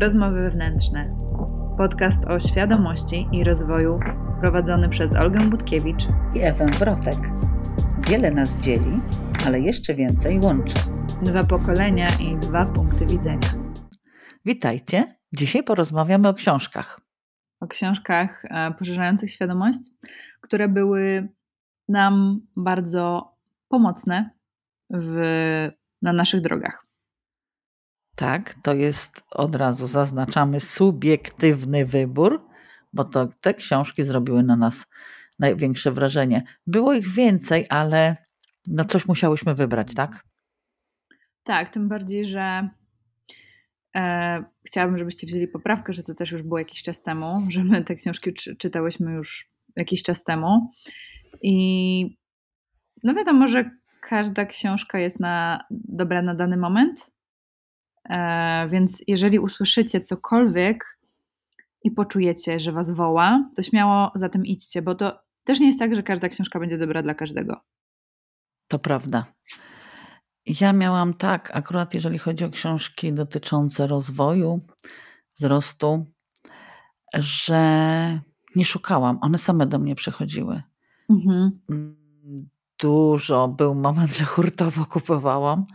Rozmowy wewnętrzne. Podcast o świadomości i rozwoju prowadzony przez Olgę Budkiewicz i Ewę Wrotek. Wiele nas dzieli, ale jeszcze więcej łączy. Dwa pokolenia i dwa punkty widzenia. Witajcie. Dzisiaj porozmawiamy o książkach. O książkach e, poszerzających świadomość, które były nam bardzo pomocne w, na naszych drogach. Tak, to jest od razu zaznaczamy subiektywny wybór, bo to te książki zrobiły na nas największe wrażenie. Było ich więcej, ale no coś musiałyśmy wybrać, tak? Tak, tym bardziej, że e, chciałabym, żebyście wzięli poprawkę, że to też już było jakiś czas temu, że my te książki czy, czytałyśmy już jakiś czas temu. I no wiadomo, że każda książka jest na, dobra na dany moment, więc jeżeli usłyszycie cokolwiek i poczujecie, że was woła, to śmiało za tym idźcie, bo to też nie jest tak, że każda książka będzie dobra dla każdego. To prawda. Ja miałam tak, akurat jeżeli chodzi o książki dotyczące rozwoju, wzrostu, że nie szukałam, one same do mnie przychodziły. Mhm. Dużo był moment, że hurtowo kupowałam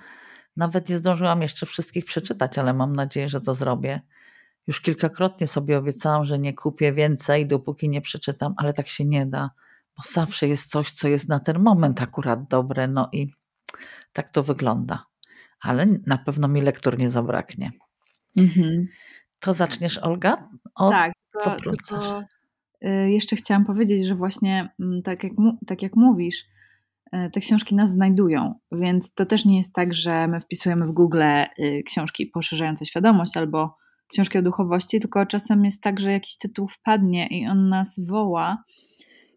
nawet nie zdążyłam jeszcze wszystkich przeczytać, ale mam nadzieję, że to zrobię. Już kilkakrotnie sobie obiecałam, że nie kupię więcej, dopóki nie przeczytam, ale tak się nie da, bo zawsze jest coś, co jest na ten moment akurat dobre, no i tak to wygląda. Ale na pewno mi lektur nie zabraknie. Mhm. To zaczniesz, Olga? Od tak, co tylko, y, jeszcze chciałam powiedzieć, że właśnie mm, tak jak, tak jak mówisz, te książki nas znajdują, więc to też nie jest tak, że my wpisujemy w Google y, książki poszerzające świadomość albo książki o duchowości, tylko czasem jest tak, że jakiś tytuł wpadnie i on nas woła.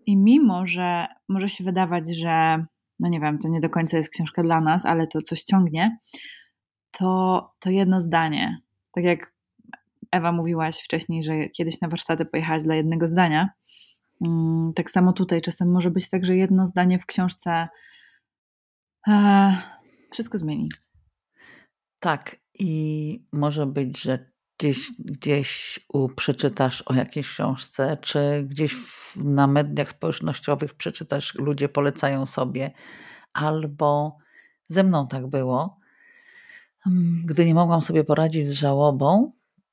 I mimo, że może się wydawać, że no nie wiem, to nie do końca jest książka dla nas, ale to coś ciągnie, to, to jedno zdanie, tak jak Ewa mówiłaś wcześniej, że kiedyś na warsztaty pojechałaś dla jednego zdania, tak samo tutaj czasem może być tak, że jedno zdanie w książce e, wszystko zmieni. Tak, i może być, że gdzieś, gdzieś przeczytasz o jakiejś książce, czy gdzieś w, na mediach społecznościowych przeczytasz, ludzie polecają sobie, albo ze mną tak było. Mm, gdy nie mogłam sobie poradzić z żałobą,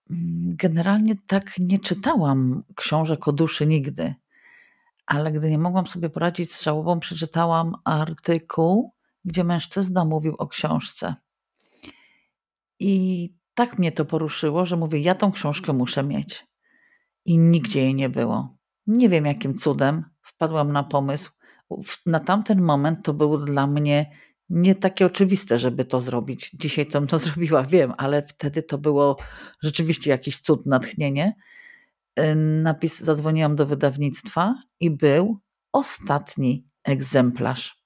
mm, generalnie tak nie czytałam książek o duszy nigdy ale gdy nie mogłam sobie poradzić z żałobą, przeczytałam artykuł, gdzie mężczyzna mówił o książce. I tak mnie to poruszyło, że mówię, ja tą książkę muszę mieć. I nigdzie jej nie było. Nie wiem jakim cudem wpadłam na pomysł. Na tamten moment to było dla mnie nie takie oczywiste, żeby to zrobić. Dzisiaj to to zrobiła, wiem, ale wtedy to było rzeczywiście jakiś cud, natchnienie. Y, napis, zadzwoniłam do wydawnictwa i był ostatni egzemplarz.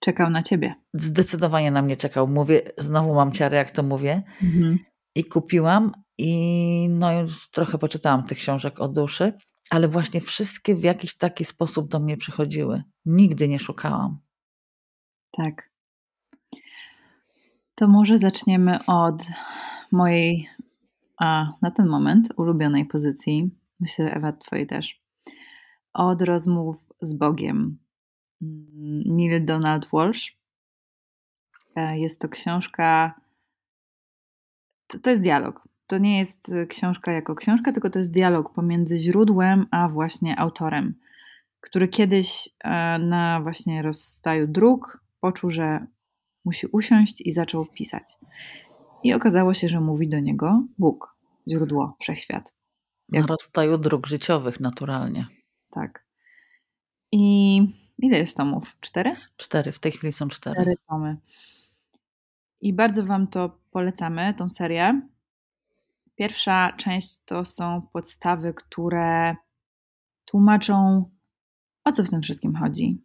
Czekał na ciebie. Zdecydowanie na mnie czekał. Mówię, znowu mam ciarę, jak to mówię. Mhm. I kupiłam i no już trochę poczytałam tych książek o duszy, ale właśnie wszystkie w jakiś taki sposób do mnie przychodziły. Nigdy nie szukałam. Tak. To może zaczniemy od mojej a na ten moment ulubionej pozycji, myślę, Ewa, Twojej też, od rozmów z Bogiem. Mm, Neil Donald Walsh. E, jest to książka. To, to jest dialog. To nie jest książka jako książka, tylko to jest dialog pomiędzy źródłem a właśnie autorem, który kiedyś e, na właśnie rozstaju dróg poczuł, że musi usiąść i zaczął pisać. I okazało się, że mówi do niego Bóg, źródło, wszechświat. Jak... Na rozstaju dróg życiowych, naturalnie. Tak. I ile jest tomów? Cztery? Cztery, w tej chwili są cztery. Cztery tomy. I bardzo Wam to polecamy, tą serię. Pierwsza część to są podstawy, które tłumaczą, o co w tym wszystkim chodzi,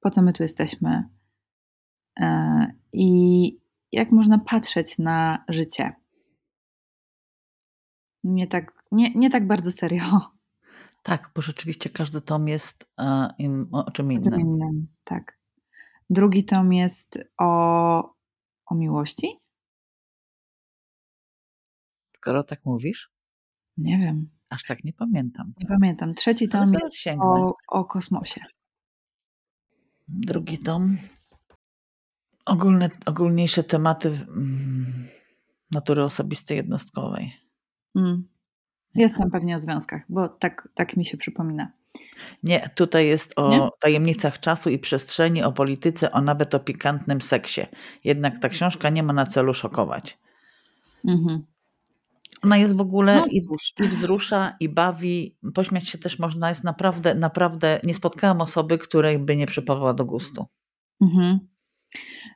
po co my tu jesteśmy e, i jak można patrzeć na życie. Nie tak, nie, nie tak bardzo serio. Tak, bo rzeczywiście każdy tom jest uh, in, o czym innym. innym. Tak. Drugi tom jest o, o miłości. skoro tak mówisz? Nie wiem. Aż tak nie pamiętam. Nie pamiętam. Trzeci tom jest o, o kosmosie. Drugi tom. Ogólne, ogólniejsze tematy mm, natury osobistej, jednostkowej. Mm. Jest tam pewnie o związkach, bo tak, tak mi się przypomina. Nie, tutaj jest o Nie? tajemnicach czasu i przestrzeni, o polityce, o nawet o pikantnym seksie. Jednak ta książka nie ma na celu szokować. Mhm. Ona jest w ogóle no, i, i wzrusza, i bawi. Pośmiać się też można. Jest naprawdę, naprawdę. Nie spotkałam osoby, której by nie przypadła do gustu. Mhm.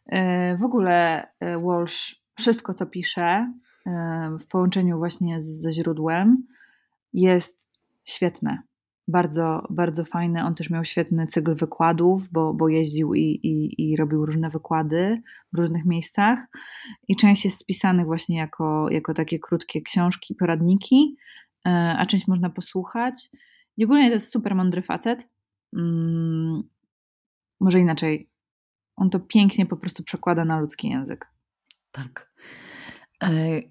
E, w ogóle e, Walsh wszystko, co pisze, w połączeniu właśnie ze źródłem jest świetne. Bardzo, bardzo fajne. On też miał świetny cykl wykładów, bo, bo jeździł i, i, i robił różne wykłady w różnych miejscach. I część jest spisanych właśnie jako, jako takie krótkie książki, poradniki, e, a część można posłuchać. I ogólnie to jest super mądry facet. Hmm, może inaczej. On to pięknie po prostu przekłada na ludzki język. Tak. E,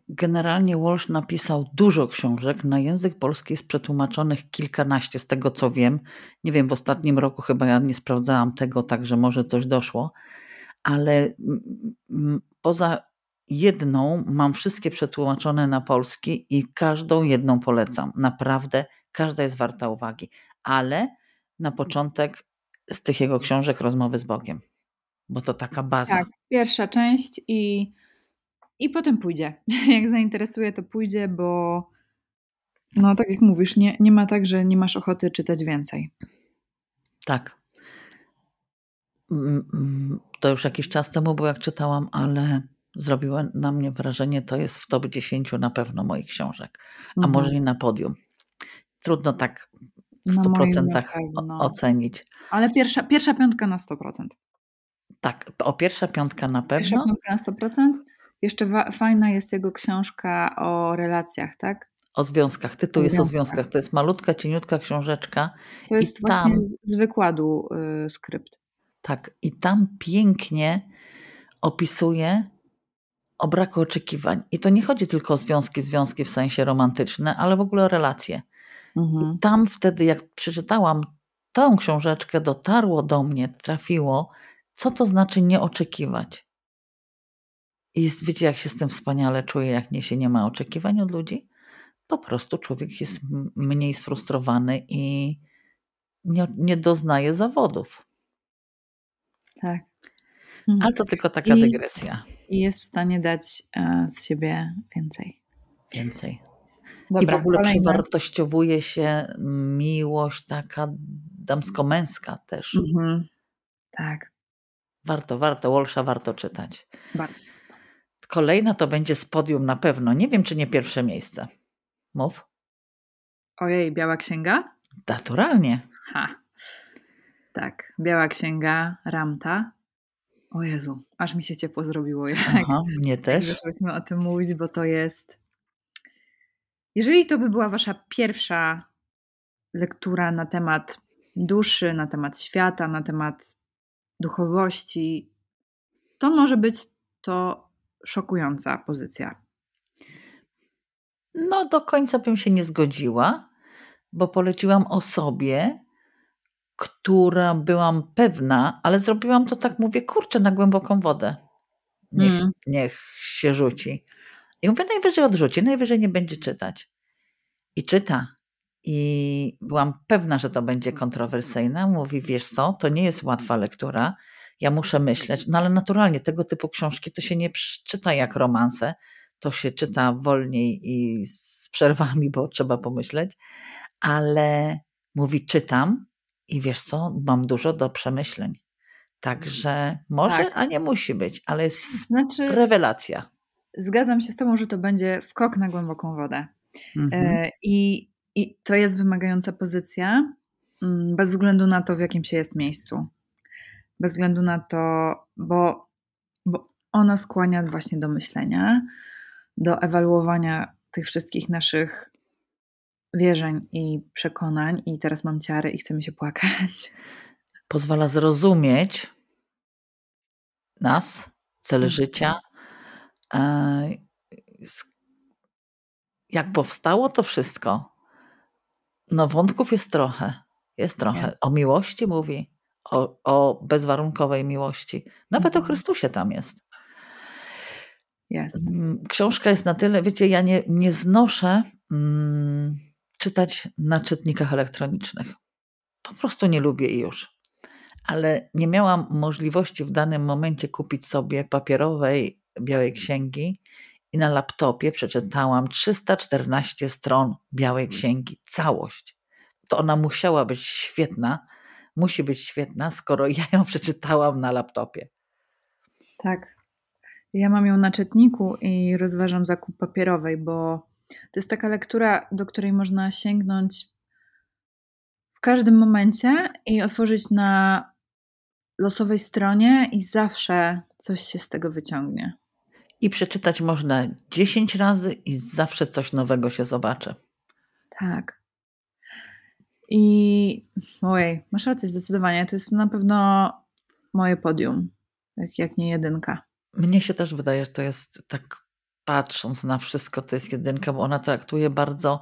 generalnie Walsh napisał dużo książek. Na język polski jest przetłumaczonych kilkanaście, z tego co wiem. Nie wiem, w ostatnim roku chyba ja nie sprawdzałam tego, także może coś doszło, ale poza jedną mam wszystkie przetłumaczone na polski i każdą jedną polecam. Naprawdę każda jest warta uwagi. Ale na początek z tych jego książek rozmowy z Bogiem, bo to taka baza. Tak, pierwsza część i i potem pójdzie. Jak zainteresuje, to pójdzie, bo no tak jak mówisz, nie, nie ma tak, że nie masz ochoty czytać więcej. Tak. Mm, mm, to już jakiś czas temu było, jak czytałam, ale zrobiło na mnie wrażenie, to jest w top 10 na pewno moich książek, a mhm. może i na podium. Trudno tak w 100% ocenić. Ale pierwsza, pierwsza piątka na 100%. Tak, o pierwsza piątka na pewno. Pierwsza piątka na 100%. Jeszcze fajna jest jego książka o relacjach, tak? O związkach. Tytuł o jest związkach. o związkach. To jest malutka, cieniutka książeczka. To jest I właśnie tam, z wykładu y, skrypt. Tak. I tam pięknie opisuje o braku oczekiwań. I to nie chodzi tylko o związki, związki w sensie romantyczne, ale w ogóle o relacje. Mhm. tam wtedy, jak przeczytałam tą książeczkę, dotarło do mnie, trafiło, co to znaczy nie oczekiwać. I jest, wiecie, jak się z tym wspaniale czuje, jak nie się nie ma oczekiwań od ludzi? Po prostu człowiek jest mniej sfrustrowany i nie, nie doznaje zawodów. Tak. Mhm. Ale to tylko taka I, dygresja. I jest w stanie dać e, z siebie więcej. Więcej. Dobra, I w ogóle kolejne. przewartościowuje się miłość taka damsko-męska też. Mhm. Tak. Warto, warto. Walsha warto czytać. Bardzo. Kolejna to będzie z podium na pewno. Nie wiem, czy nie pierwsze miejsce. Mów. Ojej, Biała Księga? Naturalnie. Ha. Tak, Biała Księga, Ramta. O Jezu, aż mi się ciepło zrobiło. Jak, Aha, mnie też. Zaczęliśmy o tym mówić, bo to jest... Jeżeli to by była wasza pierwsza lektura na temat duszy, na temat świata, na temat duchowości, to może być to szokująca pozycja. No, do końca bym się nie zgodziła, bo poleciłam osobie, która byłam pewna, ale zrobiłam to tak, mówię, kurczę, na głęboką wodę. Niech, mm. niech się rzuci. I mówię, najwyżej odrzuci, najwyżej nie będzie czytać. I czyta. I byłam pewna, że to będzie kontrowersyjne. Mówi, wiesz co, to nie jest łatwa lektura ja muszę myśleć. No ale naturalnie tego typu książki to się nie czyta jak romanse, to się czyta wolniej i z przerwami, bo trzeba pomyśleć, ale mówi czytam i wiesz co, mam dużo do przemyśleń. Także może, tak. a nie musi być, ale jest znaczy, rewelacja. Zgadzam się z Tobą, że to będzie skok na głęboką wodę. Mhm. E, I, I to jest wymagająca pozycja, mm, bez względu na to, w jakim się jest miejscu bez względu na to, bo, bo ona skłania właśnie do myślenia, do ewaluowania tych wszystkich naszych wierzeń i przekonań, i teraz mam ciary i chcę mi się płakać. Pozwala zrozumieć nas, cel mhm. życia, jak powstało to wszystko, no wątków jest trochę. Jest trochę. Jest. O miłości mówi, o, o bezwarunkowej miłości. Nawet mhm. o Chrystusie tam jest. Jest. Mm, książka jest na tyle, wiecie, ja nie, nie znoszę mm, czytać na czytnikach elektronicznych. Po prostu nie lubię i już. Ale nie miałam możliwości w danym momencie kupić sobie papierowej białej księgi i na laptopie przeczytałam 314 stron białej księgi, całość. To ona musiała być świetna, musi być świetna, skoro ja ją przeczytałam na laptopie. Tak. Ja mam ją na czytniku i rozważam zakup papierowej, bo to jest taka lektura, do której można sięgnąć w każdym momencie i otworzyć na losowej stronie i zawsze coś się z tego wyciągnie. I przeczytać można 10 razy i zawsze coś nowego się zobaczy. Tak. I ojej, masz rację zdecydowanie. To jest na pewno moje podium, jak, jak nie jedynka. Mnie się też wydaje, że to jest tak patrząc na wszystko, to jest jedynka, bo ona traktuje bardzo.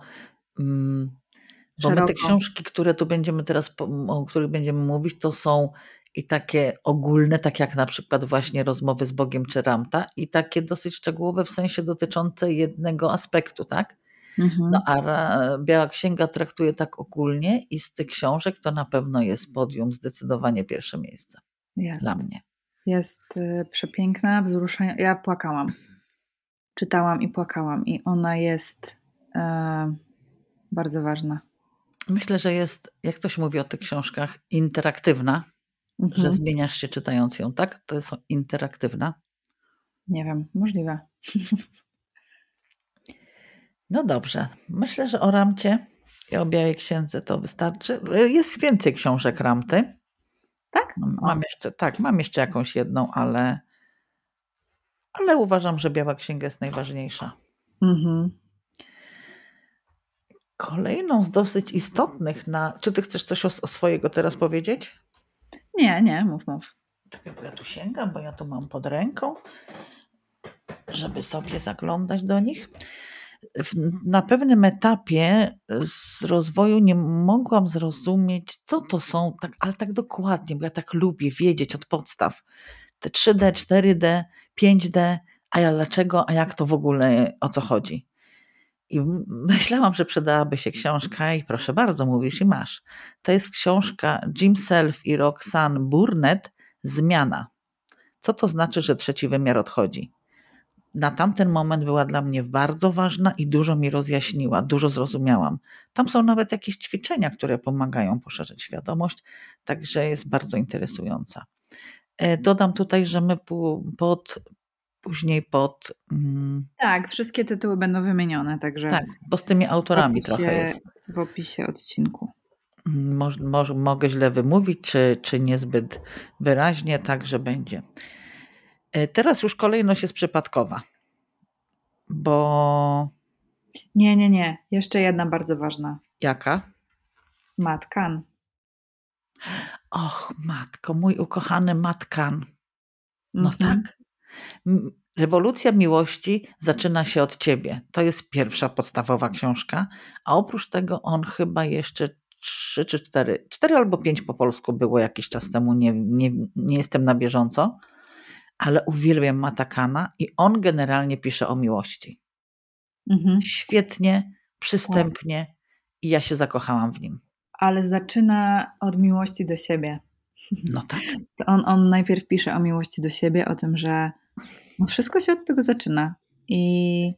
Mm, bo my te książki, które tu będziemy teraz, o których będziemy mówić, to są i takie ogólne, tak jak na przykład właśnie rozmowy z Bogiem czy Ramta, i takie dosyć szczegółowe w sensie dotyczące jednego aspektu, tak? Mhm. No a Biała Księga traktuje tak ogólnie i z tych książek to na pewno jest podium, zdecydowanie pierwsze miejsce jest. dla mnie. Jest y, przepiękna, wzruszająca. Ja płakałam. Czytałam i płakałam i ona jest e, bardzo ważna. Myślę, że jest, jak ktoś mówi o tych książkach, interaktywna, mhm. że zmieniasz się czytając ją, tak? To jest interaktywna. Nie wiem, możliwe. No dobrze. Myślę, że o Ramcie i o Białej Księdze to wystarczy. Jest więcej książek Ramty. Tak? Mam jeszcze, tak, mam jeszcze jakąś jedną, ale, ale uważam, że Biała Księga jest najważniejsza. Mhm. Kolejną z dosyć istotnych na. Czy ty chcesz coś o, o swojego teraz powiedzieć? Nie, nie, mów, mów. Czekaj, bo ja tu sięgam, bo ja tu mam pod ręką, żeby sobie zaglądać do nich na pewnym etapie z rozwoju nie mogłam zrozumieć, co to są, tak, ale tak dokładnie, bo ja tak lubię wiedzieć od podstaw. Te 3D, 4D, 5D, a ja dlaczego, a jak to w ogóle, o co chodzi. I myślałam, że przydałaby się książka i proszę bardzo, mówisz i masz. To jest książka Jim Self i Roxanne Burnett Zmiana. Co to znaczy, że trzeci wymiar odchodzi? na tamten moment była dla mnie bardzo ważna i dużo mi rozjaśniła, dużo zrozumiałam. Tam są nawet jakieś ćwiczenia, które pomagają poszerzyć świadomość, także jest bardzo interesująca. E, dodam tutaj, że my pod, później pod. Mm, tak, wszystkie tytuły będą wymienione, także. Tak, bo z tymi autorami opisie, trochę jest. W opisie odcinku. Moż, moż, mogę źle wymówić, czy, czy niezbyt wyraźnie, także będzie. E, teraz już kolejność jest przypadkowa, bo. Nie, nie, nie. Jeszcze jedna bardzo ważna. Jaka? Matkan. Och, matko, mój ukochany Matkan. No mhm. tak. Rewolucja miłości zaczyna się od ciebie. To jest pierwsza podstawowa książka, a oprócz tego on chyba jeszcze trzy czy cztery, cztery albo pięć po polsku było jakiś czas temu, nie, nie, nie jestem na bieżąco ale uwielbiam Matakana i on generalnie pisze o miłości. Mhm. Świetnie, przystępnie i ja się zakochałam w nim. Ale zaczyna od miłości do siebie. No tak. To on, on najpierw pisze o miłości do siebie, o tym, że no wszystko się od tego zaczyna. I,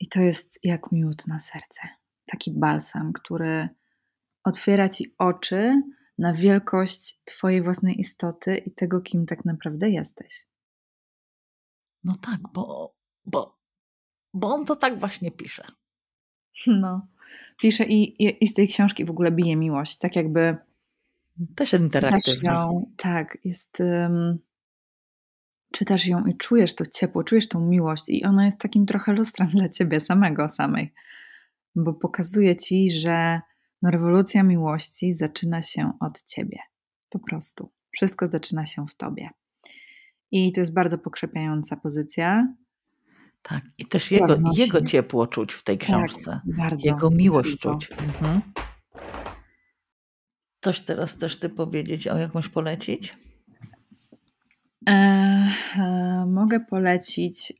I to jest jak miód na serce. Taki balsam, który otwiera ci oczy na wielkość Twojej własnej istoty i tego, kim tak naprawdę jesteś. No tak, bo, bo, bo on to tak właśnie pisze. No, pisze i, i, i z tej książki w ogóle bije miłość, tak jakby. Też interaktywna. Ją, tak, jest. Um, czytasz ją i czujesz to ciepło, czujesz tą miłość, i ona jest takim trochę lustrem dla ciebie samego, samej, bo pokazuje ci, że no, rewolucja miłości zaczyna się od ciebie. Po prostu. Wszystko zaczyna się w tobie. I to jest bardzo pokrzepiająca pozycja. Tak, i też jego, jego ciepło czuć w tej tak, książce. Tak, bardzo, jego miłość bardzo. czuć. Mhm. Coś teraz chcesz ty powiedzieć, o jakąś polecić? Mogę polecić,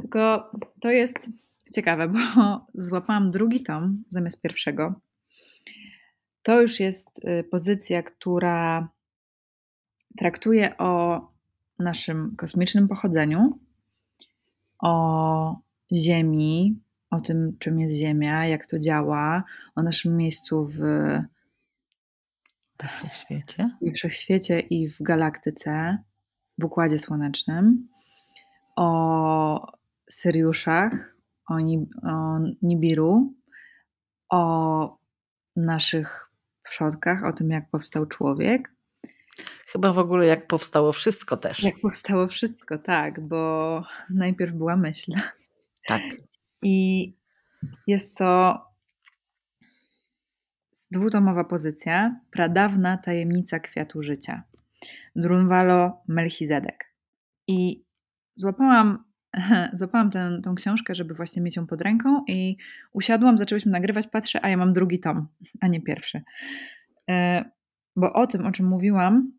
tylko to jest ciekawe, bo złapałam drugi tom zamiast pierwszego. To już jest y, pozycja, która traktuje o naszym kosmicznym pochodzeniu, o Ziemi, o tym, czym jest Ziemia, jak to działa, o naszym miejscu w we wszechświecie, we wszechświecie i w galaktyce, w układzie słonecznym, o Syriuszach, o, Nib o Nibiru, o naszych przodkach, o tym, jak powstał człowiek. Chyba w ogóle jak powstało wszystko też. Jak powstało wszystko, tak, bo najpierw była myśl. Tak. I jest to dwutomowa pozycja, pradawna tajemnica kwiatu życia. Drunvalo Melchizedek. I złapałam, złapałam tę, tą książkę, żeby właśnie mieć ją pod ręką i usiadłam, zaczęłyśmy nagrywać, patrzę, a ja mam drugi tom, a nie pierwszy. E, bo o tym, o czym mówiłam,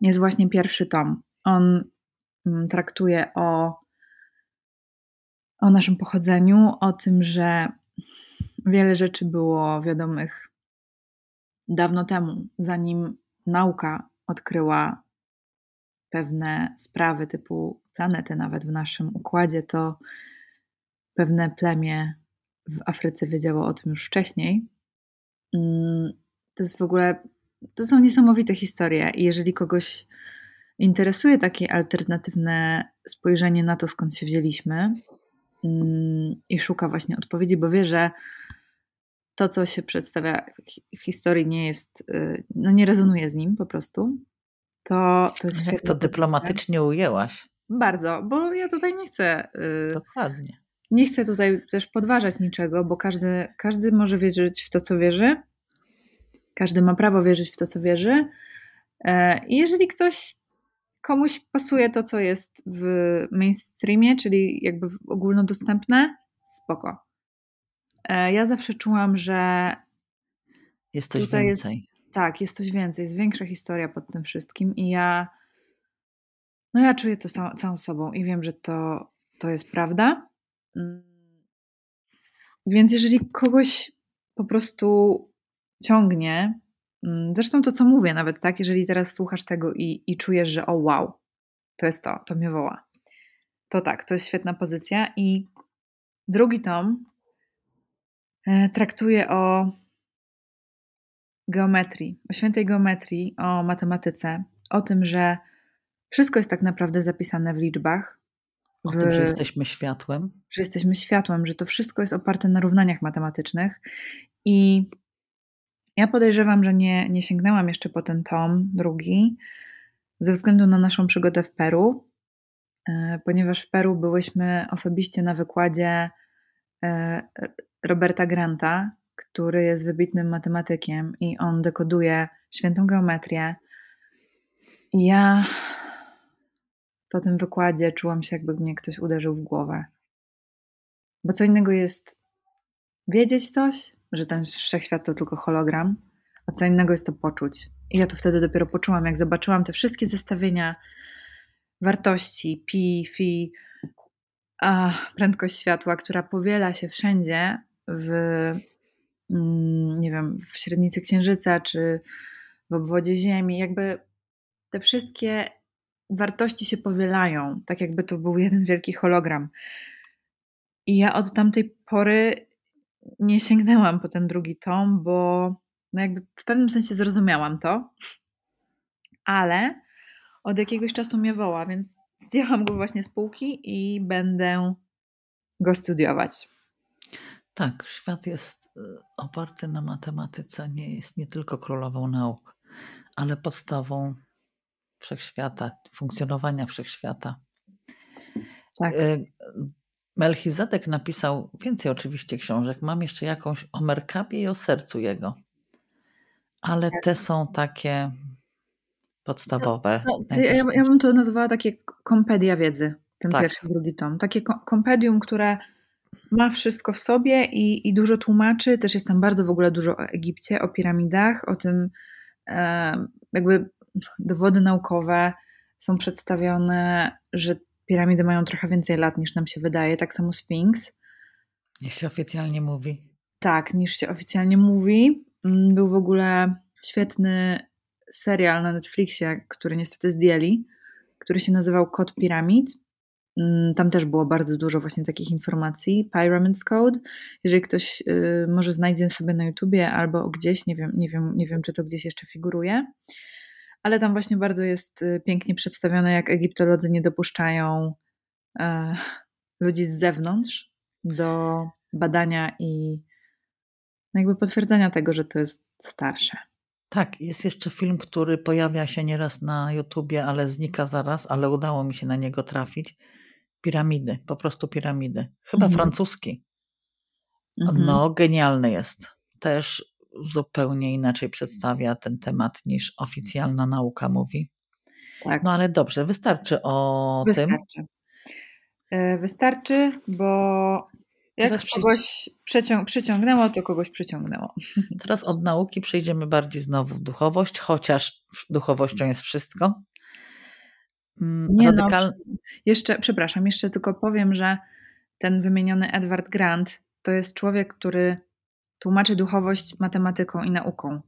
jest właśnie pierwszy tom. On mm, traktuje o, o naszym pochodzeniu, o tym, że wiele rzeczy było wiadomych dawno temu, zanim nauka odkryła pewne sprawy typu planety, nawet w naszym układzie, to pewne plemię w Afryce wiedziało o tym już wcześniej. Mm, to jest w ogóle to są niesamowite historie i jeżeli kogoś interesuje takie alternatywne spojrzenie na to, skąd się wzięliśmy mm, i szuka właśnie odpowiedzi, bo wie, że to, co się przedstawia w historii nie jest, y, no nie rezonuje z nim po prostu, to, to jest Jak to dyplomatycznie ujęłaś? Bardzo, bo ja tutaj nie chcę. Y, Dokładnie. Nie chcę tutaj też podważać niczego, bo każdy, każdy może wierzyć w to, co wierzy każdy ma prawo wierzyć w to, co wierzy. E, I jeżeli ktoś komuś pasuje to, co jest w mainstreamie, czyli jakby ogólnodostępne, spoko. E, ja zawsze czułam, że jest coś więcej. Jest, tak, jest coś więcej, jest większa historia pod tym wszystkim i ja no ja czuję to całą, całą sobą i wiem, że to, to jest prawda. Mm. Więc jeżeli kogoś po prostu ciągnie. Mm, zresztą to, co mówię, nawet tak, jeżeli teraz słuchasz tego i, i czujesz, że o wow, to jest to, to mnie woła. To tak, to jest świetna pozycja. I drugi tom traktuje o geometrii, o świętej geometrii, o matematyce, o tym, że wszystko jest tak naprawdę zapisane w liczbach. W, o tym, że jesteśmy światłem. Że jesteśmy światłem, że to wszystko jest oparte na równaniach matematycznych. I ja podejrzewam, że nie, nie sięgnęłam jeszcze po ten tom drugi, ze względu na naszą przygodę w Peru, e, ponieważ w Peru byłyśmy osobiście na wykładzie e, Roberta Granta, który jest wybitnym matematykiem i on dekoduje świętą geometrię. Ja po tym wykładzie czułam się, jakby mnie ktoś uderzył w głowę. Bo co innego jest wiedzieć coś, że ten wszechświat to tylko hologram, a co innego jest to poczuć. I ja to wtedy dopiero poczułam, jak zobaczyłam te wszystkie zestawienia wartości, pi, fi, prędkość światła, która powiela się wszędzie w, mm, nie wiem, w średnicy Księżyca czy w obwodzie Ziemi. Jakby te wszystkie wartości się powielają, tak jakby to był jeden wielki hologram. I ja od tamtej pory nie sięgnęłam po ten drugi tom, bo no jakby w pewnym sensie zrozumiałam to, ale od jakiegoś czasu mnie woła, więc zdjęłam go właśnie z półki i będę go studiować. Tak, świat jest y, oparty na matematyce, nie jest nie tylko królową nauk, ale podstawą wszechświata, funkcjonowania wszechświata. Tak. Y, Melchizedek napisał więcej oczywiście książek. Mam jeszcze jakąś o Merkabie i o sercu jego. Ale tak. te są takie podstawowe. No, no, ja, ja bym to nazwała takie kompedia wiedzy. ten tak. pierwszy, drugi tom. Takie kompendium, które ma wszystko w sobie i, i dużo tłumaczy. Też jest tam bardzo w ogóle dużo o Egipcie, o piramidach, o tym e, jakby dowody naukowe są przedstawione, że piramidy mają trochę więcej lat niż nam się wydaje, tak samo Sphinx. Niż się oficjalnie mówi. Tak, niż się oficjalnie mówi. Mm, był w ogóle świetny serial na Netflixie, który niestety zdjęli, który się nazywał Kod Piramid. Mm, tam też było bardzo dużo właśnie takich informacji. Pyramids Code. Jeżeli ktoś y, może znajdzie sobie na YouTubie albo gdzieś, nie wiem, nie, wiem, nie wiem, czy to gdzieś jeszcze figuruje. Ale tam właśnie bardzo jest y, pięknie przedstawione, jak egiptolodzy nie dopuszczają e, ludzi z zewnątrz do badania i jakby potwierdzenia tego, że to jest starsze. Tak, jest jeszcze film, który pojawia się nieraz na YouTubie, ale znika zaraz, ale udało mi się na niego trafić. Piramidy, po prostu piramidy. Chyba mhm. francuski. Mhm. No, genialny jest. Też zupełnie inaczej przedstawia ten temat niż oficjalna nauka mówi. Tak. No ale dobrze, wystarczy o wystarczy. tym. E, wystarczy, bo jak Teraz kogoś przyciąg przyciągnęło, to kogoś przyciągnęło. Teraz od nauki przejdziemy bardziej znowu w duchowość, chociaż duchowością jest wszystko. Mm, Nie Radykal... no, jeszcze, przepraszam, jeszcze tylko powiem, że ten wymieniony Edward Grant to jest człowiek, który tłumaczy duchowość matematyką i nauką.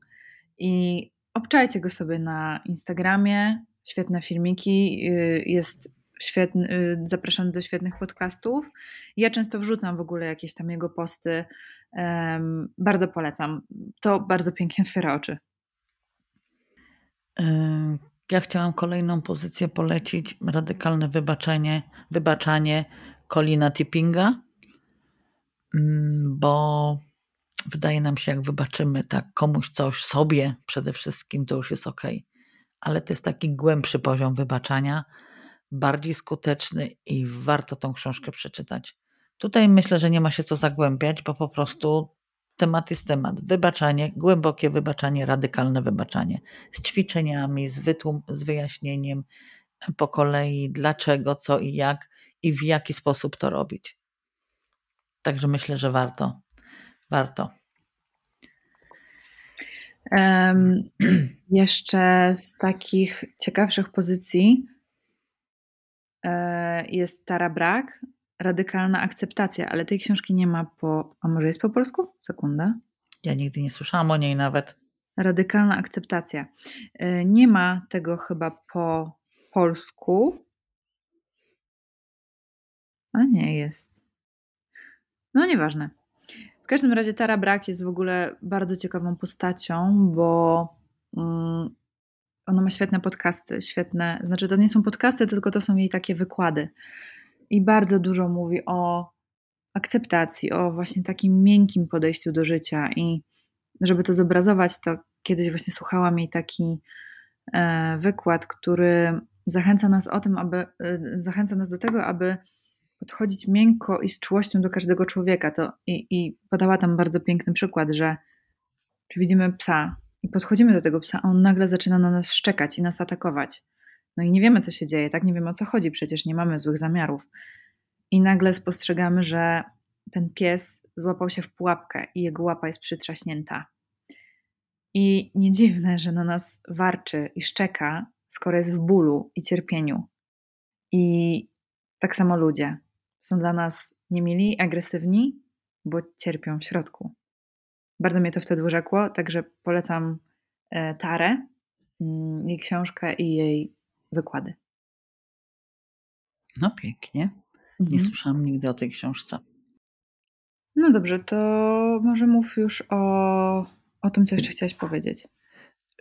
I obczajcie go sobie na Instagramie, świetne filmiki, y, jest świetny, y, zapraszam do świetnych podcastów. Ja często wrzucam w ogóle jakieś tam jego posty. bardzo polecam. To bardzo pięknie otwiera oczy. Ja chciałam kolejną pozycję polecić. Radykalne wybaczenie, wybaczanie Colina Tippinga, mm, bo wydaje nam się, jak wybaczymy tak komuś coś, sobie przede wszystkim, to już jest ok. Ale to jest taki głębszy poziom wybaczania, bardziej skuteczny i warto tą książkę przeczytać. Tutaj myślę, że nie ma się co zagłębiać, bo po prostu temat jest temat. Wybaczanie, głębokie wybaczanie, radykalne wybaczanie. Z ćwiczeniami, z, wytłum, z wyjaśnieniem po kolei, dlaczego, co i jak i w jaki sposób to robić. Także myślę, że warto. Warto. Um, jeszcze z takich ciekawszych pozycji jest Tara Brak, Radykalna akceptacja, ale tej książki nie ma po. A może jest po polsku? Sekunda. Ja nigdy nie słyszałam o niej nawet. Radykalna akceptacja. E, nie ma tego chyba po polsku. A nie jest. No nieważne. W każdym razie Tara Brak jest w ogóle bardzo ciekawą postacią, bo mm, ona ma świetne podcasty, świetne, znaczy to nie są podcasty, tylko to są jej takie wykłady. I bardzo dużo mówi o akceptacji, o właśnie takim miękkim podejściu do życia. I żeby to zobrazować, to kiedyś właśnie słuchałam jej taki e, wykład, który zachęca nas o tym, aby e, zachęca nas do tego, aby podchodzić miękko i z czułością do każdego człowieka. To, i, I podała tam bardzo piękny przykład, że czy widzimy psa i podchodzimy do tego psa, a on nagle zaczyna na nas szczekać i nas atakować. No i nie wiemy, co się dzieje, tak? Nie wiemy o co chodzi, przecież nie mamy złych zamiarów. I nagle spostrzegamy, że ten pies złapał się w pułapkę i jego łapa jest przytrzaśnięta. I nie dziwne, że na nas warczy i szczeka, skoro jest w bólu i cierpieniu. I tak samo ludzie są dla nas niemili, agresywni, bo cierpią w środku. Bardzo mnie to wtedy urzekło, także polecam e, Tarę, mm, jej książkę i jej wykłady. No pięknie. Nie mhm. słyszałam nigdy o tej książce. No dobrze, to może mów już o, o tym, co jeszcze chciałaś powiedzieć.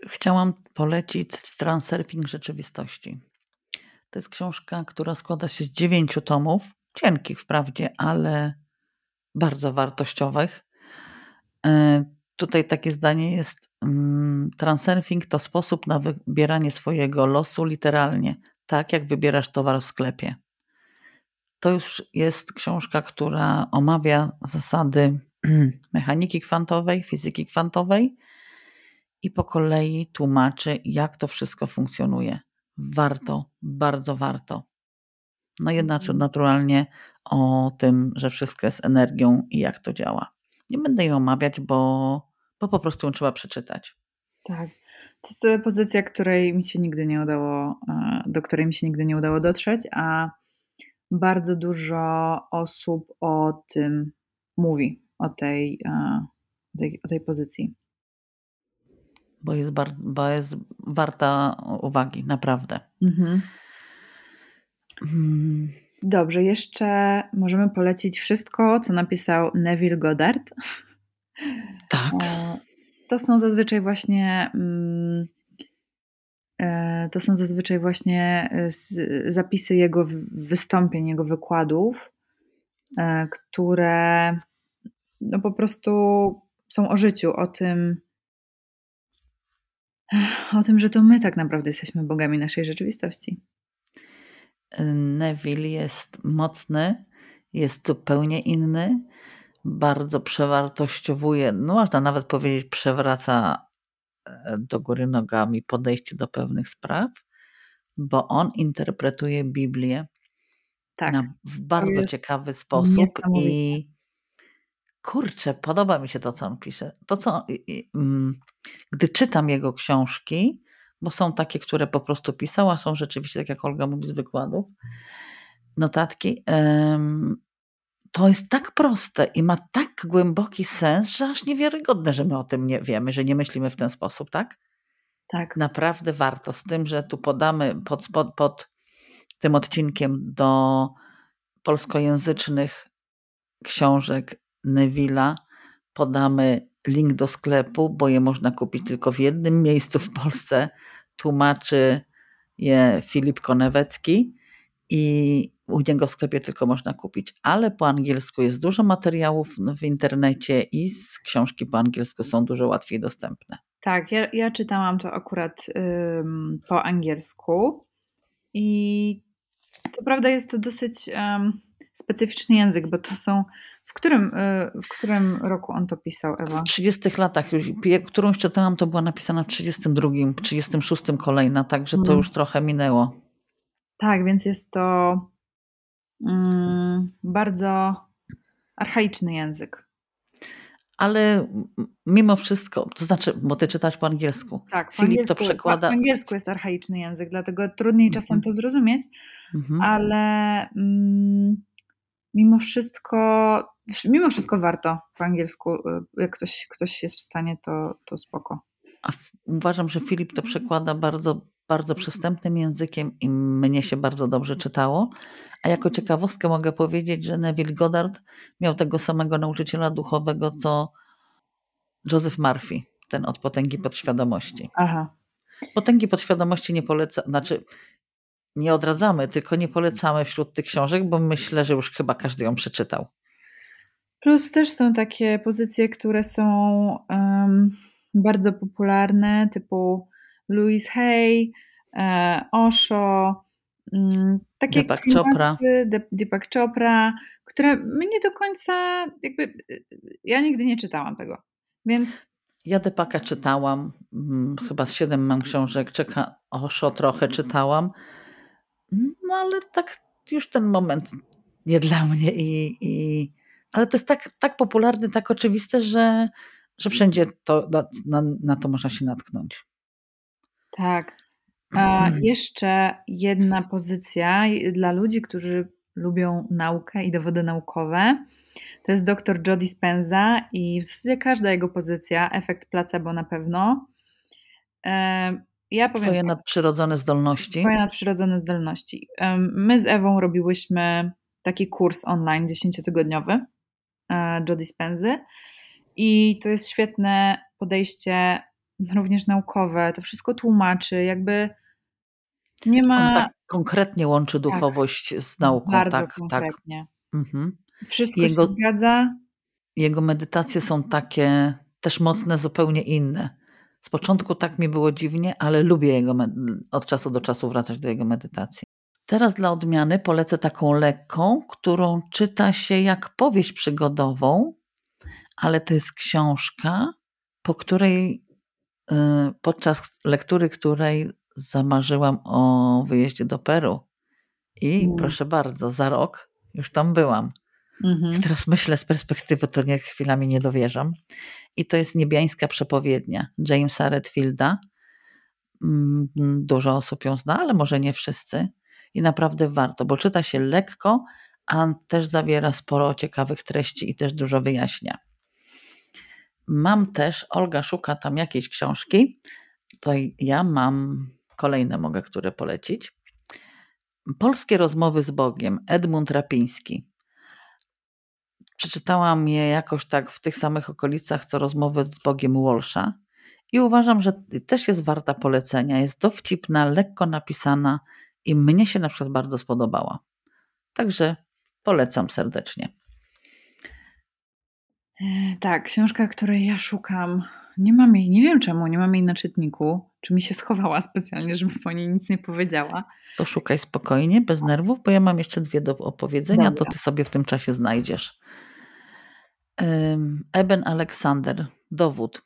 Chciałam polecić Transurfing Rzeczywistości. To jest książka, która składa się z dziewięciu tomów, cienkich wprawdzie, ale bardzo wartościowych. E, tutaj takie zdanie jest: mm, Transurfing to sposób na wybieranie swojego losu literalnie, tak jak wybierasz towar w sklepie. To już jest książka, która omawia zasady mechaniki kwantowej, fizyki kwantowej i po kolei tłumaczy, jak to wszystko funkcjonuje. Warto, bardzo warto. No jednak mhm. naturalnie o tym, że wszystko jest energią i jak to działa. Nie będę jej omawiać, bo, bo po prostu ją trzeba przeczytać. Tak. To jest pozycja, której mi się nigdy nie udało, e, do której mi się nigdy nie udało dotrzeć, a bardzo dużo osób o tym mówi, o tej, e, tej, o tej pozycji. Bo jest, bar, bo jest warta uwagi, naprawdę. Mhm. Hmm. Dobrze, jeszcze możemy polecić wszystko, co napisał Neville Goddard. Tak. E, to są zazwyczaj właśnie. Mm, e, to są zazwyczaj właśnie e, zapisy jego wystąpień, jego wykładów, które no po prostu są o życiu, o tym, o tym, że to my tak naprawdę jesteśmy bogami naszej rzeczywistości. Neville jest mocny, jest zupełnie inny, bardzo przewartościowuje, no można nawet powiedzieć, przewraca e, do góry nogami podejście do pewnych spraw, bo on interpretuje Biblię tak, na, w bardzo ciekawy sposób i kurczę, podoba mi się to, co on pisze. To, co, mm, gdy czytam jego książki, bo są takie, które po prostu pisała, są rzeczywiście, tak jak Olga mówi, z wykładów, notatki. To jest tak proste i ma tak głęboki sens, że aż niewiarygodne, że my o tym nie wiemy, że nie myślimy w ten sposób, tak? Tak. Naprawdę warto. Z tym, że tu podamy pod, pod, pod tym odcinkiem do polskojęzycznych książek Neville'a podamy link do sklepu, bo je można kupić tylko w jednym miejscu w Polsce. Tłumaczy je Filip Konewecki i u niego w sklepie tylko można kupić, ale po angielsku jest dużo materiałów w internecie i z książki po angielsku są dużo łatwiej dostępne. Tak, ja, ja czytałam to akurat ym, po angielsku i to prawda jest to dosyć ym, specyficzny język, bo to są w którym, y, w którym roku on to pisał, Ewa? W 30 latach już. Którąś czytałam, to była napisana w 32, w 36 kolejna, także to hmm. już trochę minęło. Tak, więc jest to mm, bardzo archaiczny język. Ale mimo wszystko, to znaczy, bo ty czytasz po angielsku. Tak, po Filip angielsku, to przekłada. Po angielsku jest archaiczny język, dlatego trudniej czasem mhm. to zrozumieć, mhm. ale mm, mimo wszystko, mimo wszystko warto po angielsku. Y, jak ktoś, ktoś jest w stanie, to, to spoko. A uważam, że Filip to przekłada bardzo, bardzo przystępnym językiem i mnie się bardzo dobrze czytało. A jako ciekawostkę mogę powiedzieć, że Neville Goddard miał tego samego nauczyciela duchowego, co Joseph Murphy, ten od potęgi podświadomości. Aha. Potęgi podświadomości nie poleca, znaczy nie odradzamy, tylko nie polecamy wśród tych książek, bo myślę, że już chyba każdy ją przeczytał. Plus też są takie pozycje, które są um, bardzo popularne, typu Louise Hay, e, Osho, um, takie Deepak Chopra. Deepak Chopra, które mnie do końca jakby, ja nigdy nie czytałam tego, więc... Ja Depaka czytałam, mm, chyba z siedem mam książek, czeka Osho trochę czytałam, no ale tak już ten moment nie dla mnie i, i ale to jest tak, tak popularne, tak oczywiste, że, że wszędzie to, na, na to można się natknąć. Tak. A mm. jeszcze jedna pozycja dla ludzi, którzy lubią naukę i dowody naukowe. To jest dr Jody Spenza i w zasadzie każda jego pozycja, efekt placebo na pewno. Ja powiem, Twoje tak. nadprzyrodzone zdolności. Twoje nadprzyrodzone zdolności. My z Ewą robiłyśmy taki kurs online 10-tygodniowy E, Joe Dispenzy. I to jest świetne podejście również naukowe, to wszystko tłumaczy, jakby nie ma... On tak konkretnie łączy tak. duchowość tak, z nauką. Bardzo tak, tak. konkretnie. Tak. Mhm. Wszystko jego, się zgadza. Jego medytacje są takie też mocne, zupełnie inne. Z początku tak mi było dziwnie, ale lubię jego od czasu do czasu wracać do jego medytacji. Teraz dla odmiany polecę taką lekką, którą czyta się jak powieść przygodową, ale to jest książka, po której, y, podczas lektury której zamarzyłam o wyjeździe do Peru I mm. proszę bardzo, za rok już tam byłam. Mhm. Teraz myślę z perspektywy, to nie chwilami nie dowierzam. I to jest niebiańska przepowiednia Jamesa Redfielda. Mm, dużo osób ją zna, ale może nie wszyscy. I naprawdę warto, bo czyta się lekko, a też zawiera sporo ciekawych treści i też dużo wyjaśnia. Mam też, Olga szuka tam jakiejś książki, to ja mam kolejne mogę, które polecić. Polskie rozmowy z Bogiem, Edmund Rapiński. Przeczytałam je jakoś tak w tych samych okolicach, co rozmowy z Bogiem Walsha i uważam, że też jest warta polecenia. Jest dowcipna, lekko napisana i mnie się na przykład bardzo spodobała. Także polecam serdecznie. E, tak, książka, której ja szukam, nie mam jej, nie wiem czemu, nie mam jej na czytniku. Czy mi się schowała specjalnie, żeby po niej nic nie powiedziała. To szukaj spokojnie, bez nerwów, bo ja mam jeszcze dwie do opowiedzenia, Dobra. to ty sobie w tym czasie znajdziesz. Eben Aleksander, Dowód.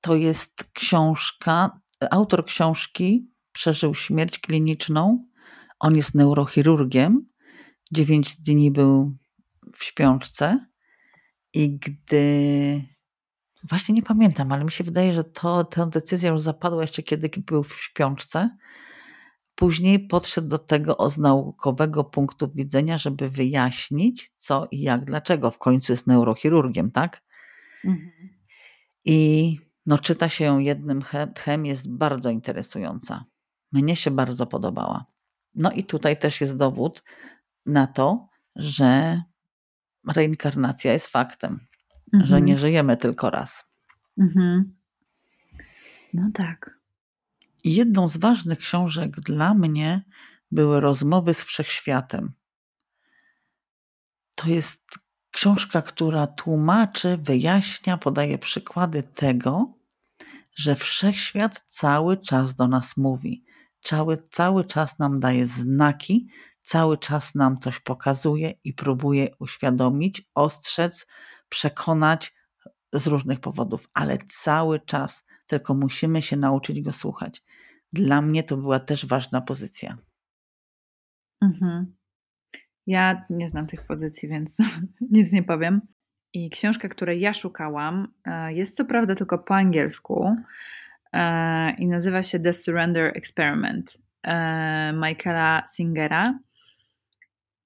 To jest książka, autor książki przeżył śmierć kliniczną. On jest neurochirurgiem. Dziewięć dni był w śpiączce i gdy Właśnie nie pamiętam, ale mi się wydaje, że to, tę decyzję już zapadła jeszcze kiedy był w śpiączce. Później podszedł do tego z naukowego punktu widzenia, żeby wyjaśnić co i jak, dlaczego. W końcu jest neurochirurgiem, tak? Mhm. I no, czyta się ją jednym tchem, jest bardzo interesująca. Mnie się bardzo podobała. No i tutaj też jest dowód na to, że reinkarnacja jest faktem mhm. że nie żyjemy tylko raz. Mhm. No tak. Jedną z ważnych książek dla mnie były Rozmowy z Wszechświatem. To jest książka, która tłumaczy, wyjaśnia, podaje przykłady tego, że wszechświat cały czas do nas mówi, cały, cały czas nam daje znaki, cały czas nam coś pokazuje i próbuje uświadomić, ostrzec, przekonać z różnych powodów, ale cały czas tylko musimy się nauczyć go słuchać. Dla mnie to była też ważna pozycja. Mhm. Ja nie znam tych pozycji, więc nic nie powiem. I książka, której ja szukałam, e, jest co prawda tylko po angielsku i nazywa się The Surrender Experiment e, Michaela Singera.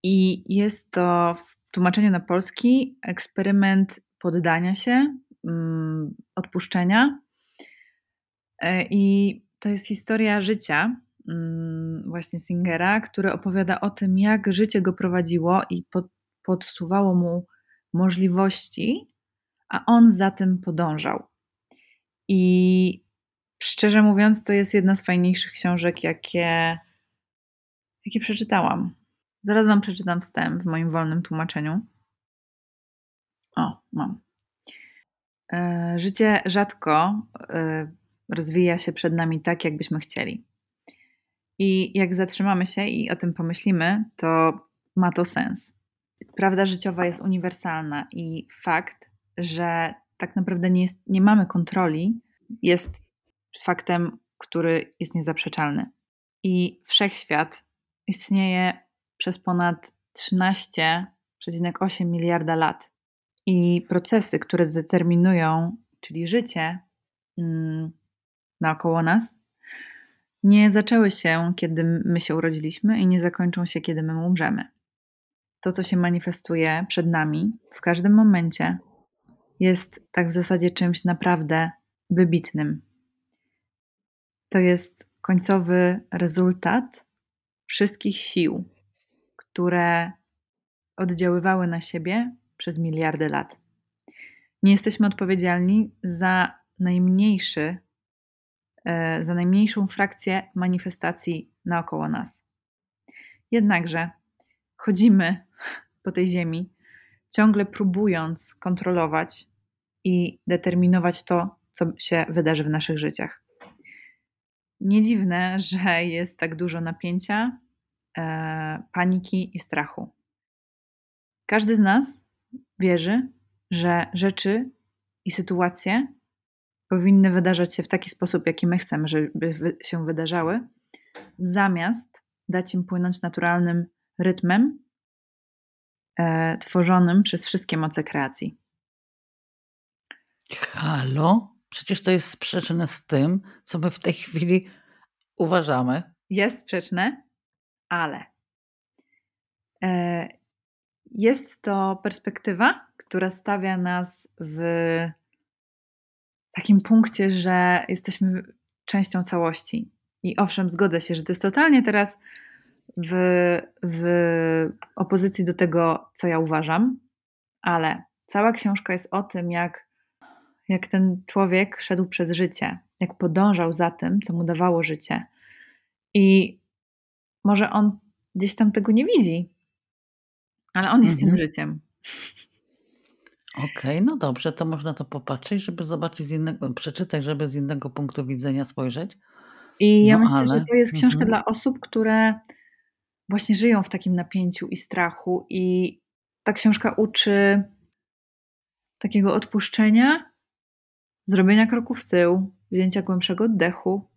I jest to tłumaczenie na polski eksperyment poddania się, mm, odpuszczenia. E, I to jest historia życia mm, właśnie Singera, który opowiada o tym, jak życie go prowadziło i pod, podsuwało mu możliwości, a on za tym podążał. I szczerze mówiąc, to jest jedna z fajniejszych książek, jakie, jakie przeczytałam. Zaraz Wam przeczytam wstęp w moim wolnym tłumaczeniu. O, mam. E, życie rzadko e, rozwija się przed nami tak, jakbyśmy chcieli. I jak zatrzymamy się i o tym pomyślimy, to ma to sens. Prawda życiowa jest uniwersalna i fakt, że tak naprawdę nie, jest, nie mamy kontroli, jest faktem, który jest niezaprzeczalny. I wszechświat istnieje przez ponad 13,8 miliarda lat. I procesy, które determinują, czyli życie mm, naokoło nas, nie zaczęły się, kiedy my się urodziliśmy i nie zakończą się, kiedy my umrzemy. To, co się manifestuje przed nami w każdym momencie, jest tak w zasadzie czymś naprawdę wybitnym. To jest końcowy rezultat wszystkich sił, które oddziaływały na siebie przez miliardy lat. Nie jesteśmy odpowiedzialni za najmniejszy, e, za najmniejszą frakcję manifestacji naokoło nas. Jednakże chodzimy po tej ziemi, ciągle próbując kontrolować i determinować to, co się wydarzy w naszych życiach. Nie dziwne, że jest tak dużo napięcia, e, paniki i strachu. Każdy z nas wierzy, że rzeczy i sytuacje powinny wydarzać się w taki sposób, jaki my chcemy, żeby się wydarzały, zamiast dać im płynąć naturalnym rytmem e, tworzonym przez wszystkie moce kreacji. Halo? Przecież to jest sprzeczne z tym, co my w tej chwili uważamy. Jest sprzeczne, ale e, jest to perspektywa, która stawia nas w takim punkcie, że jesteśmy częścią całości. I owszem, zgodzę się, że to jest totalnie teraz w, w opozycji do tego, co ja uważam, ale cała książka jest o tym, jak, jak ten człowiek szedł przez życie, jak podążał za tym, co mu dawało życie. I może on gdzieś tam tego nie widzi, ale on jest mhm. tym życiem. Okej, okay, no dobrze, to można to popatrzeć, żeby zobaczyć z innego, przeczytać, żeby z innego punktu widzenia spojrzeć. I ja no, myślę, ale... że to jest książka mhm. dla osób, które właśnie żyją w takim napięciu i strachu, i ta książka uczy takiego odpuszczenia, zrobienia kroku w tył, wzięcia głębszego oddechu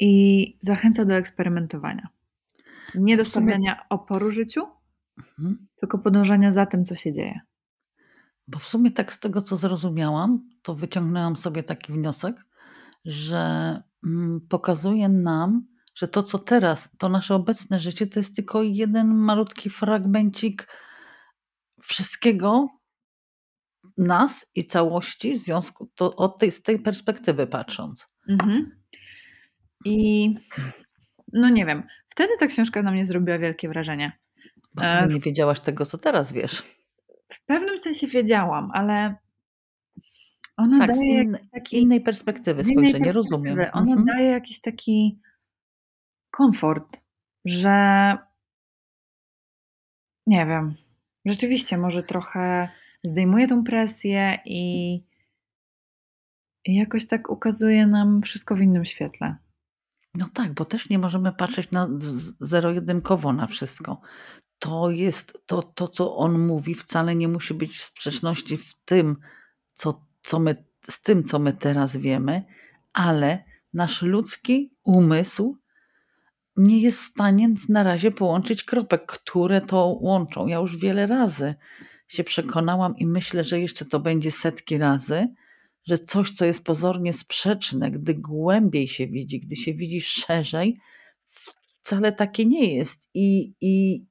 i zachęca do eksperymentowania. Nie do stawiania oporu życiu, mhm. tylko podążania za tym, co się dzieje. Bo w sumie tak z tego, co zrozumiałam, to wyciągnęłam sobie taki wniosek, że mm, pokazuje nam, że to, co teraz, to nasze obecne życie, to jest tylko jeden malutki fragmencik wszystkiego nas i całości w związku to od tej, z tej perspektywy patrząc. Mhm. I no nie wiem, wtedy ta książka na mnie zrobiła wielkie wrażenie. Bo wtedy e, nie wiedziałaś tego, co teraz wiesz. W pewnym sensie wiedziałam, ale ona tak, daje z taki, innej perspektywy perspektywy. rozumiem. Ona mhm. daje jakiś taki komfort, że nie wiem, rzeczywiście może trochę zdejmuje tą presję i, i jakoś tak ukazuje nam wszystko w innym świetle. No tak, bo też nie możemy patrzeć na zero-jedynkowo na wszystko. To jest to, to, co on mówi, wcale nie musi być w sprzeczności w tym, co, co my, z tym, co my teraz wiemy, ale nasz ludzki umysł nie jest w stanie na razie połączyć kropek, które to łączą. Ja już wiele razy się przekonałam i myślę, że jeszcze to będzie setki razy, że coś, co jest pozornie sprzeczne, gdy głębiej się widzi, gdy się widzi szerzej, wcale takie nie jest i, i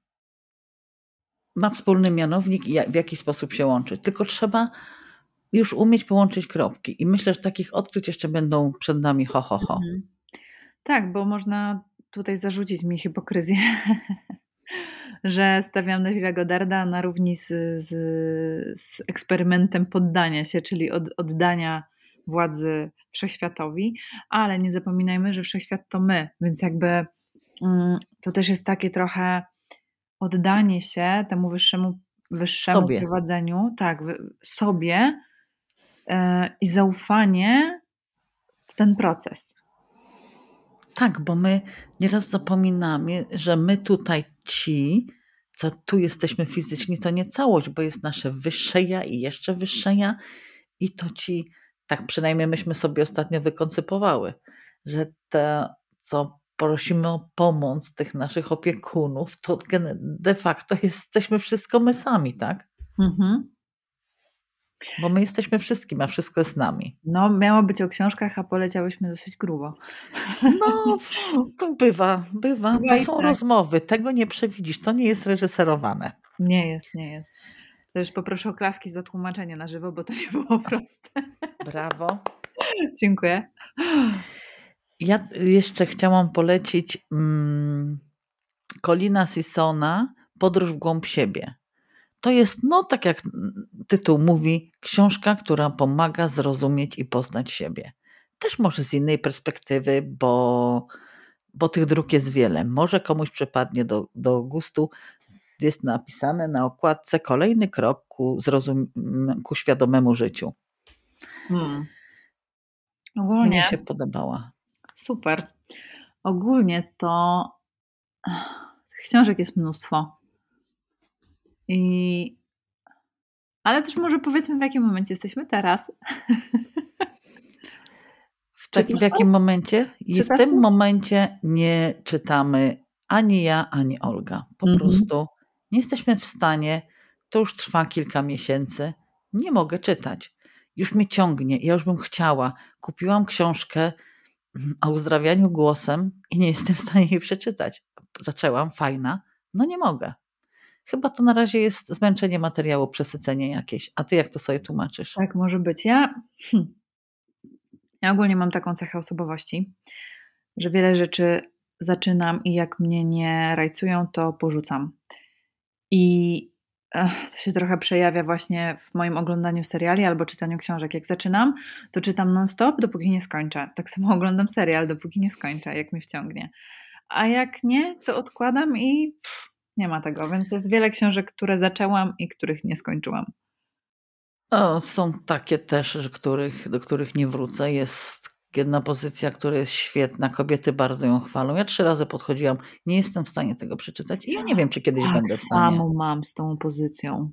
ma wspólny mianownik i w jakiś sposób się łączy. Tylko trzeba już umieć połączyć kropki. I myślę, że takich odkryć jeszcze będą przed nami ho, ho, ho. Mhm. Tak, bo można tutaj zarzucić mi hipokryzję, że stawiam Neville'a Godarda na równi z, z, z, eksperymentem poddania się, czyli od, oddania władzy wszechświatowi, ale nie zapominajmy, że wszechświat to my, więc jakby mm, to też jest takie trochę oddanie się temu wyższemu, wyższemu sobie. prowadzeniu, tak, sobie yy, i zaufanie w ten proces. Tak, bo my nieraz zapominamy, że my tutaj ci, co tu jesteśmy fizycznie, to nie całość, bo jest nasze wyższe ja i jeszcze wyższe ja i to ci, tak przynajmniej myśmy sobie ostatnio wykoncypowały, że to, co prosimy o pomoc tych naszych opiekunów, to de facto jesteśmy wszystko my sami, tak? Mhm. Bo my jesteśmy wszystkim, a wszystko jest z nami. No, miało być o książkach, a poleciałyśmy dosyć grubo. No, to bywa, bywa. To są tak. rozmowy, tego nie przewidzisz, to nie jest reżyserowane. Nie jest, nie jest. To już poproszę o klaski za tłumaczenie na żywo, bo to nie było proste. Brawo. Dziękuję. Ja jeszcze chciałam polecić mm, Colina Sissona Podróż w głąb siebie. To jest, no tak jak tytuł mówi, książka, która pomaga zrozumieć i poznać siebie. Też może z innej perspektywy, bo, bo tych dróg jest wiele. Może komuś przypadnie do, do gustu. Jest napisane na okładce kolejny krok ku, zrozum- ku świadomemu życiu. Hmm. Ogólnie Mnie się podobała. Super. Ogólnie to książek jest mnóstwo. I... Ale też może powiedzmy, w jakim momencie jesteśmy teraz. W, takim, w jakim momencie? I w tym momencie nie czytamy ani ja, ani Olga. Po Mhm. prostu nie jesteśmy w stanie, to już trwa kilka miesięcy, nie mogę czytać. Już mnie ciągnie, ja już bym chciała. Kupiłam książkę mm, o uzdrawianiu głosem i nie jestem w stanie jej przeczytać. Zaczęłam, fajna, no nie mogę. Chyba to na razie jest zmęczenie materiału, przesycenie jakieś. A ty jak to sobie tłumaczysz? Tak może być. Ja, hmm, ja ogólnie mam taką cechę osobowości, że wiele rzeczy zaczynam i jak mnie nie rajcują, to porzucam. I to się trochę przejawia właśnie w moim oglądaniu seriali albo czytaniu książek. Jak zaczynam, to czytam non-stop, dopóki nie skończę. Tak samo oglądam serial, dopóki nie skończę, jak mnie wciągnie. A jak nie, to odkładam i pff, nie ma tego. Więc jest wiele książek, które zaczęłam i których nie skończyłam. O, są takie też, których, do których nie wrócę. Jest jedna pozycja, która jest świetna. Kobiety bardzo ją chwalą. Ja trzy razy podchodziłam, nie jestem w stanie tego przeczytać i ja nie wiem, czy kiedyś tak będę w stanie. samo mam z tą pozycją.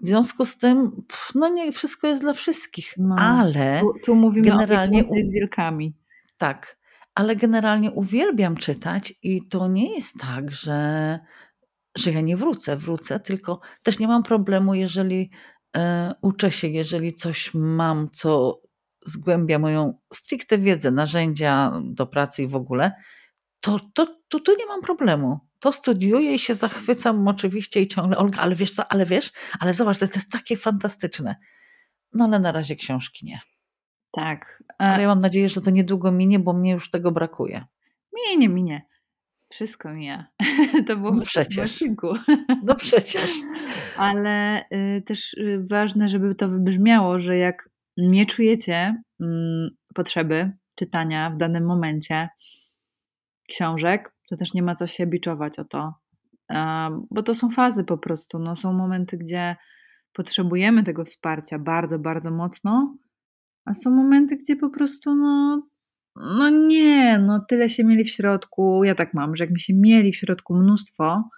W związku z tym, pff, no nie wszystko jest dla wszystkich, No, ale Tu, tu mówimy generalnie o z wilkami. tak, ale generalnie uwielbiam czytać i to nie jest tak, że, że ja nie wrócę. Wrócę, tylko też nie mam problemu, jeżeli e, uczę się, jeżeli coś mam, co zgłębia moją stricte wiedzę, narzędzia do pracy i w ogóle, to, to, to, to nie mam problemu. To studiuję i się zachwycam oczywiście i ciągle, Olga, ale wiesz co, ale wiesz, ale zobacz, to jest, to jest takie fantastyczne. No ale na razie książki nie. Tak. Ale E, ja mam nadzieję, że to niedługo minie, bo mnie już tego brakuje. minie, nie minie. Wszystko mija. To było No przecież. odcinku. No przecież. Ale y, też y, ważne, żeby to wybrzmiało, że jak nie czujecie mm, potrzeby czytania w danym momencie książek, to też nie ma co się biczować o to. Bo to są fazy po prostu. No, są momenty, gdzie potrzebujemy tego wsparcia bardzo, bardzo mocno, a są momenty, gdzie po prostu no, no nie, no tyle się mieli w środku. Ja tak mam, że jak mi się mieli w środku mnóstwo,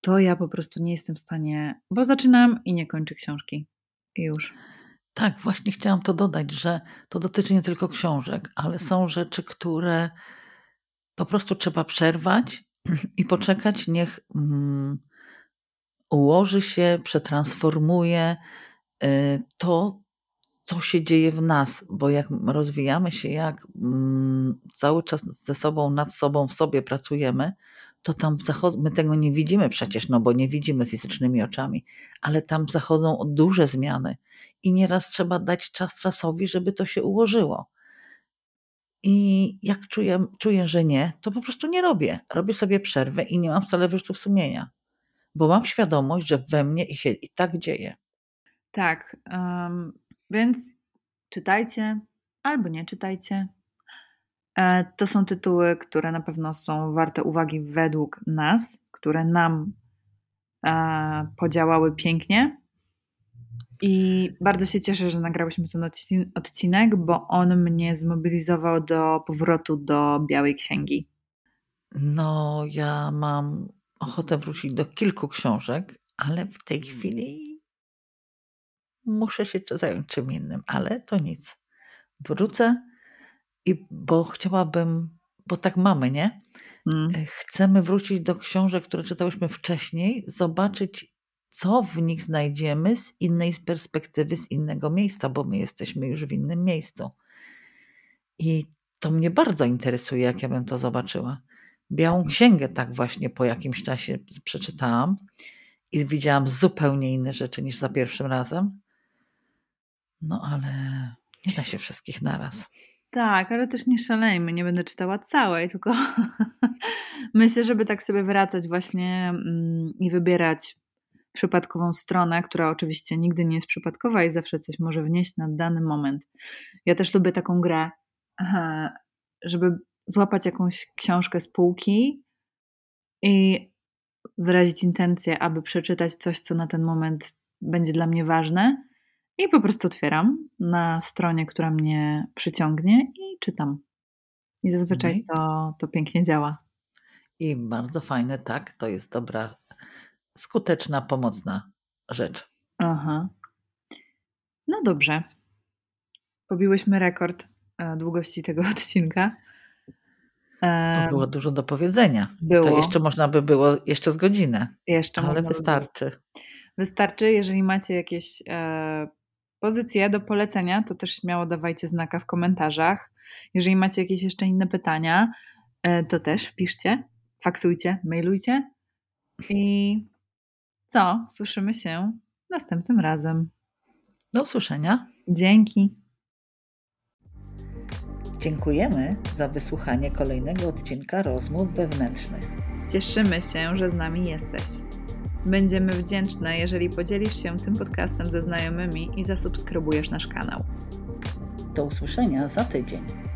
to ja po prostu nie jestem w stanie, bo zaczynam i nie kończę książki. I już. Tak, właśnie chciałam to dodać, że to dotyczy nie tylko książek, ale są rzeczy, które po prostu trzeba przerwać i poczekać, niech mm, ułoży się, przetransformuje y, to, co się dzieje w nas, bo jak rozwijamy się, jak mm, cały czas ze sobą, nad sobą, w sobie pracujemy, to tam zachodzą, my tego nie widzimy przecież, no bo nie widzimy fizycznymi oczami, ale tam zachodzą duże zmiany i nieraz trzeba dać czas czasowi, żeby to się ułożyło. I jak czuję, czuję, że nie, to po prostu nie robię. Robię sobie przerwę i nie mam wcale wyrzutów sumienia, bo mam świadomość, że we mnie się i tak dzieje. Tak, em, więc czytajcie albo nie czytajcie. E, To są tytuły, które na pewno są warte uwagi według nas, które nam e, podziałały pięknie. I bardzo się cieszę, że nagrałyśmy ten odcin- odcinek, bo on mnie zmobilizował do powrotu do Białej Księgi. No, ja mam ochotę wrócić do kilku książek, ale w tej chwili muszę się zająć czym innym, ale to nic. Wrócę i bo chciałabym, bo tak mamy, nie? Mm. E, Chcemy wrócić do książek, które czytałyśmy wcześniej, zobaczyć, co w nich znajdziemy z innej perspektywy, z innego miejsca, bo my jesteśmy już w innym miejscu. I to mnie bardzo interesuje, jak ja bym to zobaczyła. Białą księgę tak właśnie po jakimś czasie przeczytałam i widziałam zupełnie inne rzeczy niż za pierwszym razem. No ale nie da się wszystkich naraz. Tak, ale też nie szalejmy, nie będę czytała całej, tylko myślę, żeby tak sobie wracać właśnie mm, i wybierać przypadkową stronę, która oczywiście nigdy nie jest przypadkowa i zawsze coś może wnieść na dany moment. Ja też lubię taką grę, żeby złapać jakąś książkę z półki i wyrazić intencję, aby przeczytać coś, co na ten moment będzie dla mnie ważne. I po prostu otwieram na stronie, która mnie przyciągnie i czytam. I zazwyczaj to, to pięknie działa. I bardzo fajne, tak, to jest dobra, skuteczna, pomocna rzecz. Aha. No dobrze. Pobiłyśmy rekord e, długości tego odcinka. To było dużo do powiedzenia. Było. To jeszcze można by było jeszcze z godzinę. Jeszcze ale można by wystarczy. Wystarczy, jeżeli macie jakieś e, pozycje do polecenia, to też śmiało dawajcie znaka w komentarzach. Jeżeli macie jakieś jeszcze inne pytania, e, to też piszcie, faksujcie, mailujcie. I co? Słyszymy się następnym razem. Do usłyszenia. Dzięki. Dziękujemy za wysłuchanie kolejnego odcinka rozmów wewnętrznych. Cieszymy się, że z nami jesteś. Będziemy wdzięczne, jeżeli podzielisz się tym podcastem ze znajomymi i zasubskrybujesz nasz kanał. Do usłyszenia za tydzień.